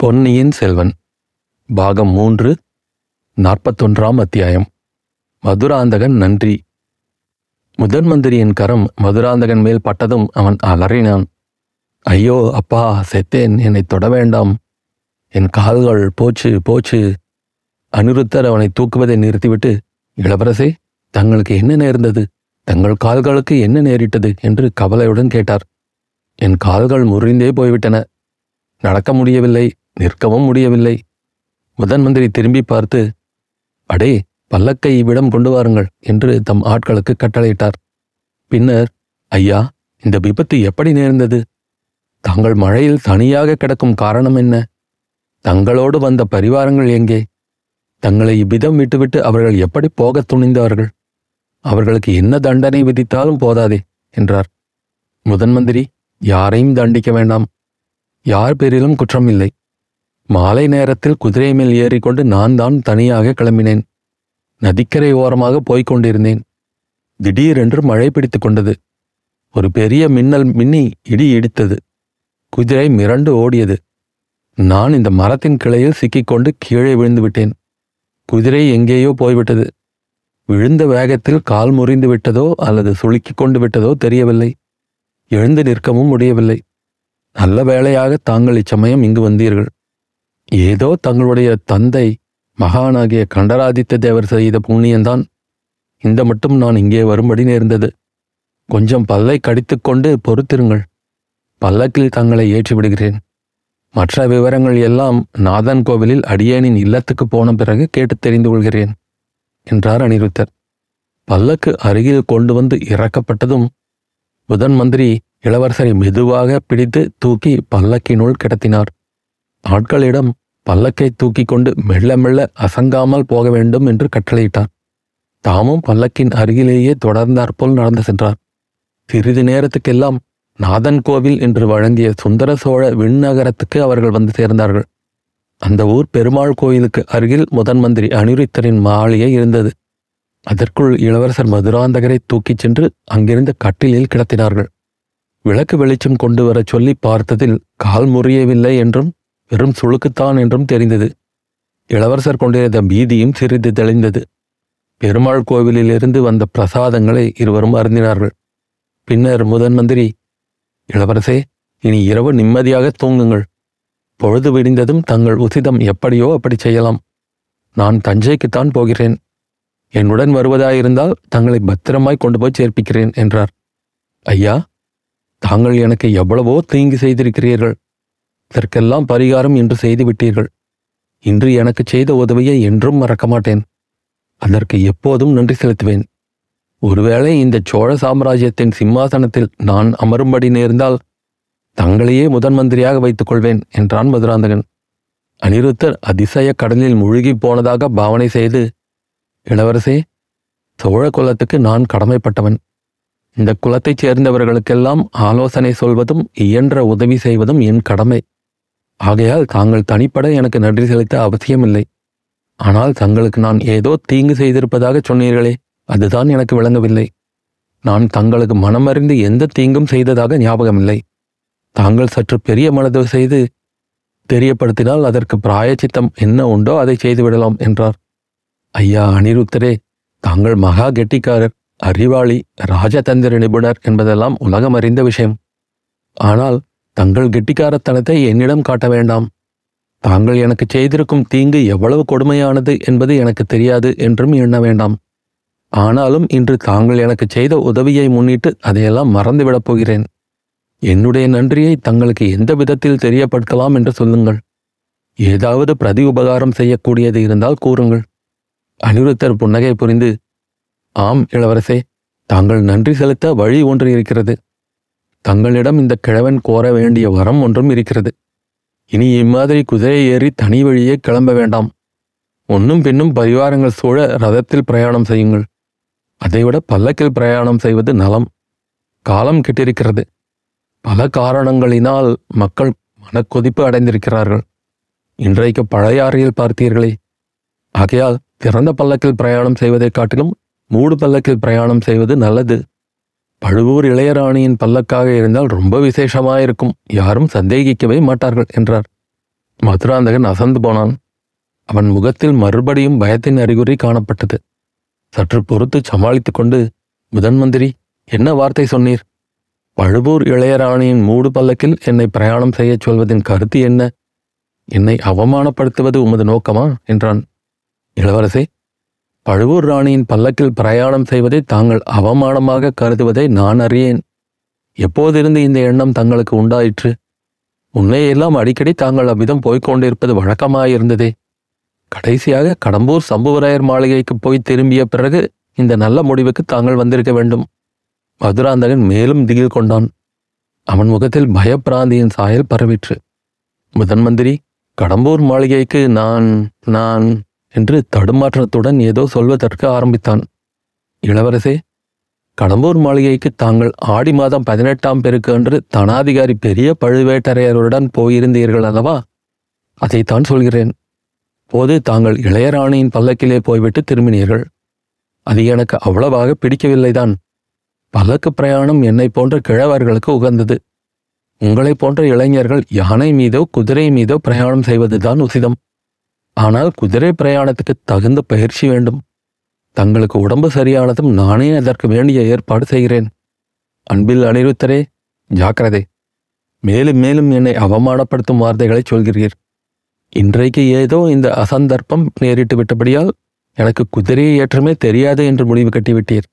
பொன்னியின் செல்வன் பாகம் மூன்று நாற்பத்தொன்றாம் அத்தியாயம். மதுராந்தகன் நன்றி. முதன் மந்திரியின் கரம் மதுராந்தகன் மேல் பட்டதும் அவன் அலறினான். ஐயோ அப்பா செத்தேன் என்னை தொட வேண்டாம். என் கால்கள் போச்சு போச்சு. அனிருத்தர் அவனை தூக்குவதை நிறுத்திவிட்டு இளவரசே தங்களுக்கு என்ன நேர்ந்தது? தங்கள் கால்களுக்கு என்ன நேரிட்டது? என்று கவலையுடன் கேட்டார். என் கால்கள் முறிந்தே போய்விட்டன. நடக்க முடியவில்லை. நிற்கவும் முடியவில்லை. முதன் மந்திரி திரும்பி பார்த்து அடே பல்லக்கை இவ்விடம் கொண்டு வாருங்கள் என்று தம் ஆட்களுக்கு கட்டளையிட்டார். பின்னர் ஐயா இந்த விபத்து எப்படி நேர்ந்தது? தாங்கள் மழையில் தனியாக கிடக்கும் காரணம் என்ன? தங்களோடு வந்த பரிவாரங்கள் எங்கே? தங்களை இவ்விதம் விட்டுவிட்டு அவர்கள் எப்படி போகத் துணிந்தார்கள்? அவர்களுக்கு என்ன தண்டனை விதித்தாலும் போதாதே என்றார். முதன் மந்திரி யாரையும் தண்டிக்க வேண்டாம். யார் பேரிலும் குற்றமில்லை. மாலை நேரத்தில் குதிரை மேல் ஏறிக்கொண்டு நான் தான் தனியாக கிளம்பினேன். நதிக்கரை ஓரமாக போய்க் கொண்டிருந்தேன் திடீரென்று மழை பிடித்துக் கொண்டது. ஒரு பெரிய மின்னல் மின்னி இடி இடித்தது. குதிரை மிரண்டு ஓடியது. நான் இந்த மரத்தின் கிளையில் சிக்கிக்கொண்டு கீழே விழுந்து விட்டேன். குதிரை எங்கேயோ போய்விட்டது. விழுந்த வேகத்தில் கால் முறிந்து விட்டதோ அல்லது சுளுக்கிக் கொண்டு விட்டதோ தெரியவில்லை. எழுந்து நிற்கவும் முடியவில்லை. நல்ல வேளையாக தாங்கள் இச்சமயம் இங்கு வந்தீர்கள். ஏதோ தங்களுடைய தந்தை மகானாகிய கண்டராதித்த தேவர் செய்த புண்ணியந்தான் இந்த மட்டும் நான் இங்கே வரும்படி நேர்ந்தது. கொஞ்சம் பல்லை கடித்துக்கொண்டு பொறுத்திருங்கள். பல்லக்கில் தங்களை ஏற்றி விடுகிறேன் மற்ற விவரங்கள் எல்லாம் நாதன் கோவிலில் அடியேனின் இல்லத்துக்கு போன பிறகு கேட்டு தெரிந்து கொள்கிறேன் என்றார் அனிருத்தர். பல்லக்கு அருகில் கொண்டு வந்து இறக்கப்பட்டதும் முதன் மந்திரி இளவரசரை மெதுவாக பிடித்து தூக்கி பல்லக்கினுள் கிடத்தினார். ஆட்களிடம் பல்லக்கை தூக்கி கொண்டு மெல்ல மெல்ல அசங்காமல் போக வேண்டும் என்று கட்டளையிட்டார். தாமும் பல்லக்கின் அருகிலேயே தொடர்ந்தாற்போல் நடந்து சென்றார். சிறிது நேரத்துக்கெல்லாம் நாதன் கோவில் என்று வழங்கிய சுந்தர சோழ விண்ணகரத்துக்கு அவர்கள் வந்து சேர்ந்தார்கள். அந்த ஊர் பெருமாள் கோயிலுக்கு அருகில் முதன் மந்திரி அனிருத்தரின் மாளிகை இருந்தது. அதற்குள் இளவரசர் மதுராந்தகரை தூக்கிச் சென்று அங்கிருந்த கட்டிலில் கிடத்தினார்கள். விளக்கு வெளிச்சம் கொண்டு வரச் சொல்லி பார்த்ததில் கால் முறியவில்லை என்றும் வெறும் சுளுக்குத்தான் என்றும் தெரிந்தது. இளவரசர் கொண்டிருந்த பீதியும் சிறிது தெளிந்தது. பெருமாள் கோவிலிலிருந்து வந்த பிரசாதங்களை இருவரும் அருந்தினார்கள். பின்னர் முதன் மந்திரி இளவரசே இனி இரவு நிம்மதியாக தூங்குங்கள். பொழுது விடிந்ததும் தங்கள் உசிதம் எப்படியோ அப்படி செய்யலாம். நான் தஞ்சைக்குத்தான் போகிறேன். என்னுடன் வருவதாயிருந்தால் தங்களை பத்திரமாய் கொண்டு போய் சேர்ப்பிக்கிறேன் என்றார். ஐயா தாங்கள் எனக்கு எவ்வளவோ தீங்கு செய்திருக்கிறீர்கள். இதற்கெல்லாம் பரிகாரம் இன்று செய்து விட்டீர்கள். இன்று எனக்கு செய்த உதவியை என்றும் மறக்க மாட்டேன். அதற்கு எப்போதும் நன்றி செலுத்துவேன். ஒருவேளை இந்த சோழ சாம்ராஜ்யத்தின் சிம்மாசனத்தில் நான் அமரும்படி நேர்ந்தால் தங்களையே முதன் மந்திரியாக வைத்துக் கொள்வேன் என்றான் மதுராந்தகன். அனிருத்தர் அதிசய கடலில் முழுகி போனதாக பாவனை செய்து இளவரசே சோழ குலத்துக்கு நான் கடமைப்பட்டவன். இந்த குலத்தைச் சேர்ந்தவர்களுக்கெல்லாம் ஆலோசனை சொல்வதும் இயன்ற உதவி செய்வதும் என் கடமை. ஆகையால் தாங்கள் தனிப்பட எனக்கு நன்றி செலுத்த அவசியமில்லை. ஆனால் தங்களுக்கு நான் ஏதோ தீங்கு செய்திருப்பதாக சொன்னீர்களே அதுதான் எனக்கு விளங்கவில்லை. நான் தங்களுக்கு மனமறிந்து எந்த தீங்கும் செய்ததாக ஞாபகமில்லை. தாங்கள் சற்று பெரிய மனது செய்து தெரியப்படுத்தினால் அதற்கு பிராயச்சித்தம் என்ன உண்டோ அதை செய்துவிடலாம் என்றார். ஐயா அனிருத்தரே தாங்கள் மகா கெட்டிக்காரர் அறிவாளி ராஜதந்திர நிபுணர் என்பதெல்லாம் உலகம் அறிந்த விஷயம். ஆனால் தங்கள் கெட்டிக்காரத்தனத்தை என்னிடம் காட்ட வேண்டாம். தாங்கள் எனக்கு செய்திருக்கும் தீங்கு எவ்வளவு கொடுமையானது என்பது எனக்கு தெரியாது என்றும் எண்ண வேண்டாம். ஆனாலும் இன்று தாங்கள் எனக்கு செய்த உதவியை முன்னிட்டு அதையெல்லாம் மறந்துவிடப் போகிறேன். என்னுடைய நன்றியை தங்களுக்கு எந்த விதத்தில் தெரியப்படுத்தலாம் என்று சொல்லுங்கள். ஏதாவது பிரதி உபகாரம் செய்யக்கூடியது இருந்தால் கூறுங்கள். அனிருத்தர் புன்னகை புரிந்து ஆம் இளவரசே தாங்கள் நன்றி செலுத்த வழி ஒன்று இருக்கிறது. தங்களிடம் இந்த கிழவன் கோர வேண்டிய வரம் ஒன்றும் இருக்கிறது. இனி இம்மாதிரி குதிரை ஏறி தனி வழியே கிளம்ப வேண்டாம். ஒன்னும் பின்னும் பரிவாரங்கள் சூழ ரதத்தில் பிரயாணம் செய்யுங்கள். அதைவிட பல்லக்கில் பிரயாணம் செய்வது நலம். காலம் கெட்டிருக்கிறது. பல காரணங்களினால் மக்கள் மனக்கொதிப்பு அடைந்திருக்கிறார்கள். இன்றைக்கு பழையாறையில் பார்த்தீர்களே. ஆகையால் திறந்த பல்லக்கில் பிரயாணம் செய்வதைக் காட்டிலும் மூடு பல்லக்கில் பிரயாணம் செய்வது நல்லது. பழுவூர் இளையராணியின் பல்லக்காக இருந்தால் ரொம்ப விசேஷமாயிருக்கும். யாரும் சந்தேகிக்கவே மாட்டார்கள் என்றார். மதுராந்தகன் அசந்து போனான். அவன் முகத்தில் மறுபடியும் பயத்தின் அறிகுறி காணப்பட்டது. சற்று பொறுத்து சமாளித்து கொண்டு முதன் மந்திரி என்ன வார்த்தை சொன்னீர்? பழுவூர் இளையராணியின் மூடு பல்லக்கில் என்னை பிரயாணம் செய்யச் சொல்வதின் கருத்து என்ன? என்னை அவமானப்படுத்துவது உமது நோக்கமா? என்றான். இளவரசே பழுவூர் ராணியின் பல்லக்கில் பிரயாணம் செய்வதை தாங்கள் அவமானமாக கருதுவதை நான் அறியேன். எப்போதிருந்து இந்த எண்ணம் தங்களுக்கு உண்டாயிற்று? முன்னையெல்லாம் அடிக்கடி தாங்கள் அவ்விதம் போய்க் கொண்டிருப்பது வழக்கமாயிருந்ததே. கடைசியாக கடம்பூர் சம்புவராயர் மாளிகைக்கு போய் திரும்பிய பிறகு இந்த நல்ல முடிவுக்கு தாங்கள் வந்திருக்க வேண்டும். மதுராந்தகன் மேலும் திகில் கொண்டான். அவன் முகத்தில் பயப்பிராந்தியின் சாயல் பரவிற்று. முதன் மந்திரி கடம்பூர் மாளிகைக்கு நான் நான் என்று தடுமாற்றத்துடன் ஏதோ சொல்வதற்கு ஆரம்பித்தான். இளவரசே கடம்பூர் மாளிகைக்கு தாங்கள் ஆடி மாதம் பதினெட்டாம் பெருக்கு அன்று தனாதிகாரி பெரிய பழுவேட்டரையருடன் போயிருந்தீர்கள் அல்லவா? அதைத்தான் சொல்கிறேன். போது தாங்கள் இளையராணியின் பல்லக்கிலே போய்விட்டு திரும்பினீர்கள். அது எனக்கு அவ்வளவாக பிடிக்கவில்லைதான். பல்லக்கு பிரயாணம் என்னை போன்ற கிழவர்களுக்கு உகந்தது. உங்களைப் போன்ற இளைஞர்கள் யானை மீதோ குதிரை மீதோ பிரயாணம் செய்வதுதான் உசிதம். ஆனால் குதிரை பிரயாணத்துக்கு தகுந்த பயிற்சி வேண்டும். தங்களுக்கு உடம்பு சரியானதும் நானே அதற்கு வேண்டிய ஏற்பாடு செய்கிறேன். அன்பில் அனிருத்தரே ஜாக்கிரதை. மேலும் மேலும் என்னை அவமானப்படுத்தும் வார்த்தைகளை சொல்கிறீர். இன்றைக்கு ஏதோ இந்த அசந்தர்ப்பம் நேரிட்டு விட்டபடியால் எனக்கு குதிரையை ஏற்றமே தெரியாது என்று முடிவு கட்டிவிட்டீர்.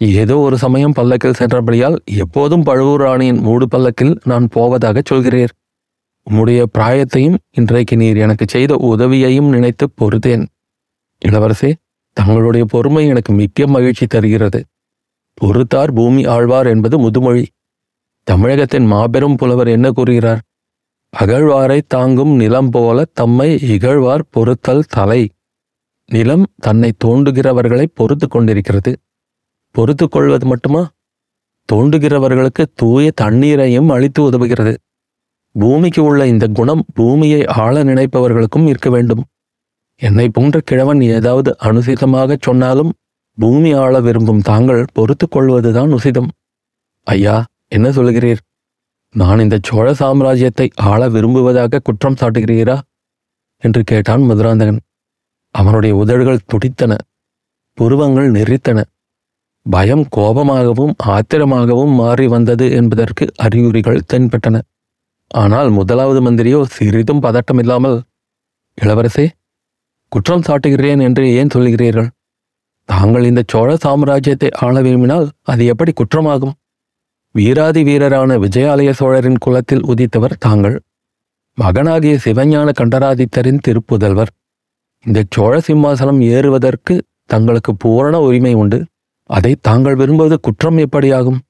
ஏதோ ஒரு சமயம் பல்லக்கில் சென்றபடியால் எப்போதும் பழுவூர் ராணியின் மூடு பல்லக்கில் நான் போவதாகச் சொல்கிறீர். உம்முடைய பிராயத்தையும் இன்றைக்கு நீர் எனக்கு செய்த உதவியையும் நினைத்து பொறுத்தேன். இளவரசே தங்களுடைய பொறுமை எனக்கு மிக்க மகிழ்ச்சி தருகிறது. பொறுத்தார் பூமி ஆழ்வார் என்பது முதுமொழி. தமிழகத்தின் மாபெரும் புலவர் என்ன கூறுகிறார்? அகழ்வாரை தாங்கும் நிலம் போல தம்மை இகழ்வார் பொறுத்தல் தலை. நிலம் தன்னை தோண்டுகிறவர்களை பொறுத்து கொண்டிருக்கிறது. பொறுத்து கொள்வது மட்டுமா? தோண்டுகிறவர்களுக்கு தூய தண்ணீரையும் அளித்து உதவுகிறது. பூமிக்கு உள்ள இந்த குணம் பூமியை ஆள நினைப்பவர்களுக்கும் இருக்க வேண்டும். என்னை போன்ற கிழவன் ஏதாவது அனுசிதமாகச் சொன்னாலும் பூமி ஆள விரும்பும் தாங்கள் பொறுத்து கொள்வதுதான் உசிதம். ஐயா என்ன சொல்கிறீர்? நான் இந்த சோழ சாம்ராஜ்யத்தை ஆள விரும்புவதாக குற்றம் சாட்டுகிறீரா? என்று கேட்டான் மதுராந்தகன். அவனுடைய உதடுகள் துடித்தன புருவங்கள் நெறித்தன. பயம் கோபமாகவும் ஆத்திரமாகவும் மாறி வந்தது என்பதற்கு அறிகுறிகள் தென்பட்டன. ஆனால் முதலாவது மந்திரியோ சிறிதும் பதட்டமில்லாமல் இளவரசே குற்றம் சாட்டுகிறேன் என்று ஏன் சொல்கிறீர்கள் தாங்கள் இந்த சோழ சாம்ராஜ்யத்தை ஆள விரும்பினால் அது எப்படி குற்றமாகும்? வீராதி வீரரான விஜயாலய சோழரின் குலத்தில் உதித்தவர் தாங்கள். மகனாகிய சிவஞான கண்டராதித்தரின் திருப்புதல்வர். இந்த சோழ சிம்மாசனம் ஏறுவதற்கு தங்களுக்கு பூரண உரிமை உண்டு. அதை தாங்கள் விரும்புவது குற்றம் எப்படியாகும்?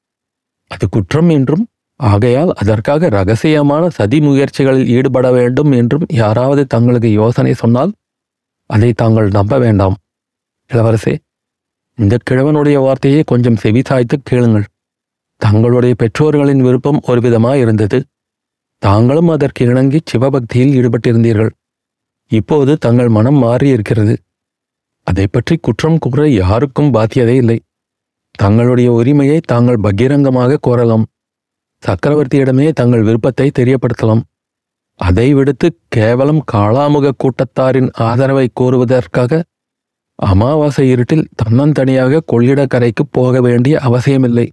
அது குற்றம் என்றும் ஆகையால் அதற்காக ரகசியமான சதி முயற்சிகளில் ஈடுபட வேண்டும் என்றும் யாராவது தங்களுக்கு யோசனை சொன்னால் அதை தாங்கள் நம்ப வேண்டாம். இளவரசே இந்த கிழவனுடைய வார்த்தையை கொஞ்சம் செவிசாய்த்து கேளுங்கள். தங்களுடைய பெற்றோர்களின் விருப்பம் ஒருவிதமாக இருந்தது. தாங்களும் அதற்கு இணங்கி சிவபக்தியில் ஈடுபட்டிருந்தீர்கள். இப்போது தங்கள் மனம் மாறியிருக்கிறது. அதை பற்றி குற்றம் கூற யாருக்கும் பாத்தியதே இல்லை. தங்களுடைய உரிமையை தாங்கள் பகிரங்கமாக கோரலாம். சக்கரவர்த்தியிடமே தங்கள் விருப்பத்தை தெரியப்படுத்தலாம். அதை விடுத்து கேவலம் காளாமுக கூட்டத்தாரின் ஆதரவை கோருவதற்காக அமாவாசை இருட்டில் தன்னந்தனியாக கொள்ளிடக்கரைக்கு போக வேண்டிய அவசியமில்லை.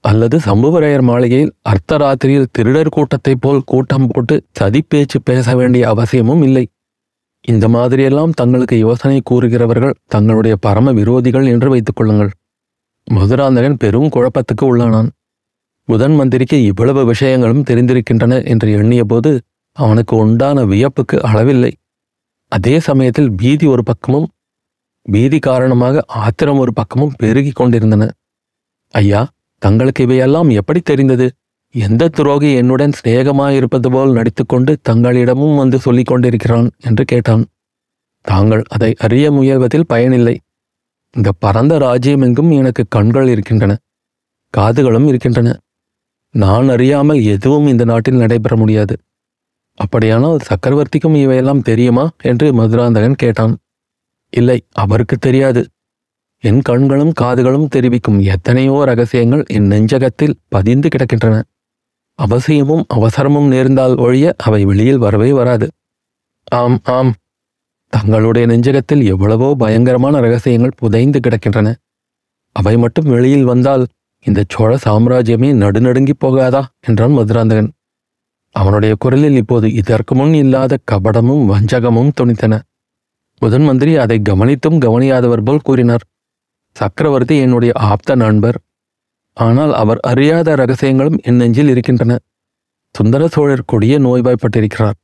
அல்லது சம்புவரையர் மாளிகையில் அர்த்தராத்திரியில் திருடர் கூட்டத்தைப் போல் கூட்டம் போட்டு சதிப்பேச்சு பேச வேண்டிய அவசியமும் இல்லை. இந்த மாதிரியெல்லாம் தங்களுக்கு யோசனை கூறுகிறவர்கள் தங்களுடைய பரம விரோதிகள் என்று வைத்துக் கொள்ளுங்கள். மதுராந்தகன் பெரும் குழப்பத்துக்கு உள்ளானான். முதன் மந்திரிக்கு இவ்வளவு விஷயங்களும் தெரிந்திருக்கின்றன என்று எண்ணியபோது அவனுக்கு உண்டான வியப்புக்கு அளவில்லை. அதே சமயத்தில் பீதி ஒரு பக்கமும் பீதி காரணமாக ஆத்திரம் ஒரு பக்கமும் பெருகிக் கொண்டிருந்தன. ஐயா தங்களுக்கு இவையெல்லாம் எப்படி தெரிந்தது? எந்த துரோகி என்னுடன் சிநேகமாயிருப்பது போல் நடித்துக்கொண்டு தங்களிடமும் வந்து சொல்லிக் கொண்டிருக்கிறான்? என்று கேட்டான். தாங்கள் அதை அறிய முயல்வதில் பயனில்லை. இந்த பரந்த ராஜ்யமெங்கும் எனக்கு கண்கள் இருக்கின்றன காதுகளும் இருக்கின்றன. நான் அறியாமல் எதுவும் இந்த நாட்டில் நடைபெற முடியாது. அப்படியானால் சக்கரவர்த்திக்கும் இவையெல்லாம் தெரியுமா? என்று மதுராந்தகன் கேட்டான். இல்லை அவருக்கு தெரியாது. என் கண்களும் காதுகளும் தெரிவிக்கும் எத்தனையோ ரகசியங்கள் என் நெஞ்சகத்தில் பதிந்து கிடக்கின்றன. அவசியமும் அவசரமும் நேர்ந்தால் ஒழிய அவை வெளியில் வரவே வராது. ஆம் ஆம். தங்களுடைய நெஞ்சகத்தில் எவ்வளவோ பயங்கரமான ரகசியங்கள் புதைந்து கிடக்கின்றன. அவை மட்டும் வெளியில் வந்தால் இந்த சோழ சாம்ராஜ்யமே நடுநடுங்கி போகாதா? என்றான் மதுராந்தகன். அவனுடைய குரலில் இப்போது இதற்கு முன் இல்லாத கபடமும் வஞ்சகமும் துணித்தன முதன் மந்திரி அதை கவனித்தும் கவனியாதவர் போல் கூறினார். சக்கரவர்த்தி என்னுடைய ஆப்த நண்பர். ஆனால் அவர் அறியாத ரகசியங்களும் என் நெஞ்சில் இருக்கின்றன. சுந்தர சோழர் கொடிய நோய்வாய்ப்பட்டிருக்கிறார்.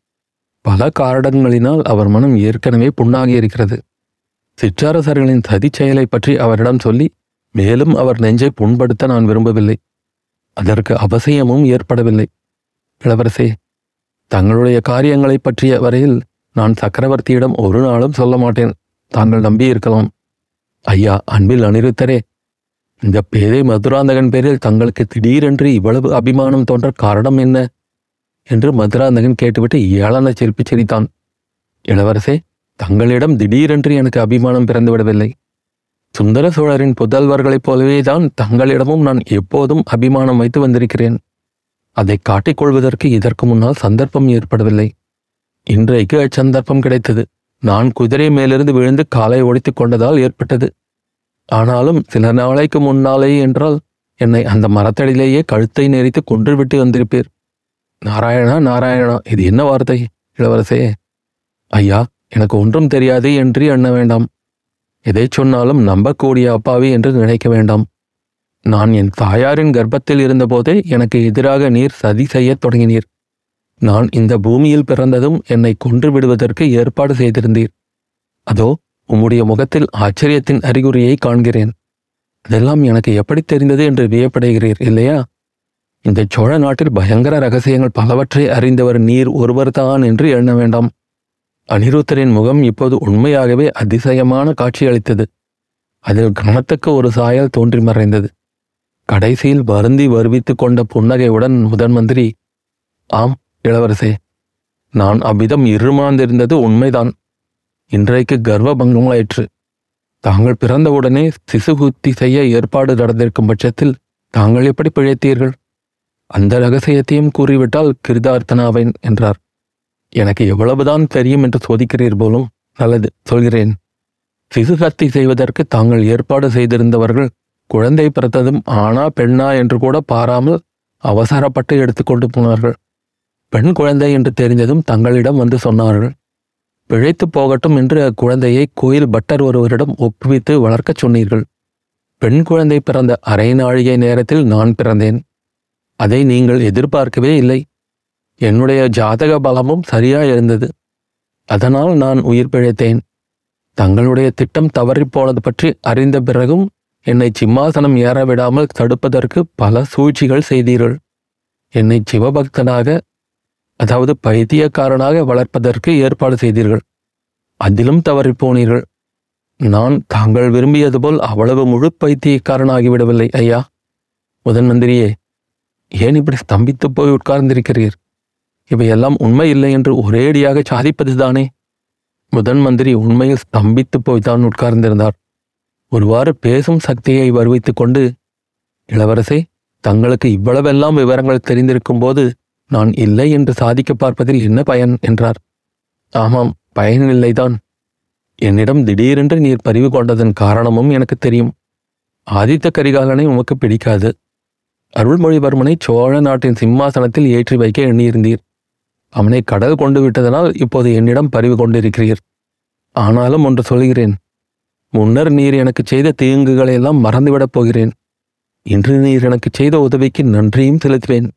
பல காரணங்களினால் அவர் மனம் ஏற்கனவே புண்ணாகி இருக்கிறது சிற்றரசர்களின் சதி செயலை பற்றி அவரிடம் சொல்லி மேலும் அவர் நெஞ்சை புண்படுத்த நான் விரும்பவில்லை. அதற்கு அவசியமும் ஏற்படவில்லை. இளவரசே தங்களுடைய காரியங்களைப் பற்றிய வரையில் நான் சக்கரவர்த்தியிடம் ஒரு நாளும் சொல்ல மாட்டேன். தாங்கள் நம்பியிருக்கலாம். ஐயா அன்பில் அனிருத்தரே இந்த பேதை மதுராந்தகன் பேரில் தங்களுக்கு திடீரென்று இவ்வளவு அபிமானம் தோன்ற காரணம் என்ன? என்று மதுராந்தகன் கேட்டுவிட்டு ஏளன சிரிப்பு சிரித்தான். இளவரசே தங்களிடம் திடீரென்று எனக்கு அபிமானம் பிறந்துவிடவில்லை. சுந்தர சோழரின் புதல்வர்களைப் போலவே தான் தங்களிடமும் நான் எப்போதும் அபிமானம் வைத்து வந்திருக்கிறேன். அதை காட்டிக்கொள்வதற்கு இதற்கு முன்னால் சந்தர்ப்பம் ஏற்படவில்லை. இன்றைக்கு அச்சந்தர்ப்பம் கிடைத்தது. நான் குதிரை மேலிருந்து விழுந்து காலை ஒடித்து கொண்டதால் ஏற்பட்டது. ஆனாலும் சில நாளைக்கு முன்னாலே என்றால் என்னை அந்த மரத்தடியிலேயே கழுத்தை நெறித்து கொன்றுவிட்டு வந்திருப்பீர். நாராயணா நாராயணா இது என்ன வார்த்தை இளவரசே? ஐயா எனக்கு ஒன்றும் தெரியாது என்று எண்ண வேண்டாம். எதை சொன்னாலும் நம்பக்கூடிய அப்பாவி என்று நினைக்க வேண்டாம். நான் என் தாயாரின் கர்ப்பத்தில் இருந்தபோதே எனக்கு எதிராக நீர் சதி செய்யத் தொடங்கினீர். நான் இந்த பூமியில் பிறந்ததும் என்னை கொன்று விடுவதற்கு ஏற்பாடு செய்திருந்தீர். அதோ உம்முடைய முகத்தில் ஆச்சரியத்தின் அறிகுறியை காண்கிறேன். அதெல்லாம் எனக்கு எப்படி தெரிந்தது என்று வியப்படைகிறீர் இல்லையா? இந்த சோழ நாட்டில் பயங்கர ரகசியங்கள் பலவற்றை அறிந்தவர் நீர் ஒருவர்தான் என்று எண்ண வேண்டாம். அனிருத்தரின் முகம் இப்போது உண்மையாகவே அதிசயமான காட்சியளித்தது. அதில் கனத்துக்கு ஒரு சாயல் தோன்றி மறைந்தது. கடைசியில் வருந்தி வருவித்து கொண்ட புன்னகையுடன் முதன் மந்திரி ஆம் இளவரசே நான் அவ்விதம் இருமாந்திருந்தது உண்மைதான். இன்றைக்கு கர்வபங்கமாயிற்று தாங்கள் பிறந்தவுடனே சிசுகுத்தி செய்ய ஏற்பாடு நடந்திருக்கும் பட்சத்தில் தாங்கள் எப்படி பிழைத்தீர்கள்? அந்த ரகசியத்தையும் கூறிவிட்டால் கிருதார்த்தனாவேன் என்றார். எனக்கு எவ்வளவுதான் தெரியும் என்று சோதிக்கிறீர் போலும் நல்லது. சொல்கிறேன். சிசுகத்தி செய்வதற்கு தாங்கள் ஏற்பாடு செய்திருந்தவர்கள் குழந்தை பிறந்ததும் ஆனா பெண்ணா என்று கூட பாராமல் அவசரப்பட்டு எடுத்துக்கொண்டு போனார்கள். பெண் குழந்தை என்று தெரிந்ததும் தங்களிடம் வந்து சொன்னார்கள். பிழைத்து போகட்டும் என்று அக்குழந்தையை கோயில் பட்டர் ஒருவரிடம் ஒப்புவித்து வளர்க்கச் சொன்னீர்கள். பெண் குழந்தை பிறந்த அரை நாழிகை நேரத்தில் நான் பிறந்தேன். அதை நீங்கள் எதிர்பார்க்கவே இல்லை. என்னுடைய ஜாதக பலமும் சரியாக இருந்தது. அதனால் நான் உயிர் பிழைத்தேன். தங்களுடைய திட்டம் தவறிப்போனது பற்றி அறிந்த பிறகும் என்னை சிம்மாசனம் ஏற விடாமல் தடுப்பதற்கு பல சூழ்ச்சிகள் செய்தீர்கள். என்னை சிவபக்தனாக அதாவது பைத்தியக்காரனாக வளர்ப்பதற்கு ஏற்பாடு செய்தீர்கள். அதிலும் தவறிப்போனீர்கள். நான் தாங்கள் விரும்பியது போல் அவ்வளவு முழு பைத்தியக்காரனாகிவிடவில்லை ஐயா. முதன் மந்திரியே ஏன் இப்படி ஸ்தம்பித்து போய் உட்கார்ந்திருக்கிறீர்? இவையெல்லாம் உண்மை இல்லை என்று ஒரேடியாக சாதிப்பதுதானே முதன் மந்திரி உண்மையில் ஸ்தம்பித்து போய்தான் உட்கார்ந்திருந்தார். ஒருவாறு பேசும் சக்தியை வருவித்துக் கொண்டு இளவரசே தங்களுக்கு இவ்வளவெல்லாம் விவரங்கள் தெரிந்திருக்கும் போது நான் இல்லை என்று சாதிக்க பார்ப்பதில் என்ன பயன்? என்றார். ஆமாம் பயனில்லைதான் என்னிடம் திடீரென்று நீர் பறிவு கொண்டதன் காரணமும் எனக்கு தெரியும். ஆதித்த கரிகாலனை உமக்கு பிடிக்காது. அருள்மொழிவர்மனை சோழ நாட்டின் சிம்மாசனத்தில் ஏற்றி வைக்க எண்ணியிருந்தீர். அவனை கடல் கொண்டு விட்டதனால் இப்போது என்னிடம் பறிவு கொண்டிருக்கிறீர். ஆனாலும் ஒன்று சொல்கிறேன் முன்னர் நீர் எனக்கு செய்த தீங்குகளை எல்லாம் மறந்துவிடப் போகிறேன். இன்று நீர் எனக்கு செய்த உதவிக்கு நன்றியும் செலுத்துவேன்.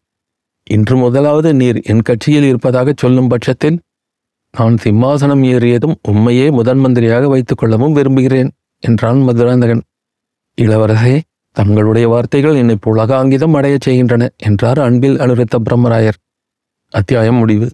இன்று முதலாவது நீர் என் கட்சியில் இருப்பதாக சொல்லும் பட்சத்தில் நான் சிம்மாசனம் ஏறியதும் உம்மையே முதன் மந்திரியாக வைத்துக் கொள்ளவும் விரும்புகிறேன் என்றான் மதுராந்தகன். இளவரசே தங்களுடைய வார்த்தைகள் என்னை புலகாங்கிதம் அடையச் செய்கின்றன என்றார் அன்பில் அனுரித்த பிரம்மராயர். அத்தியாயம் முடிவு.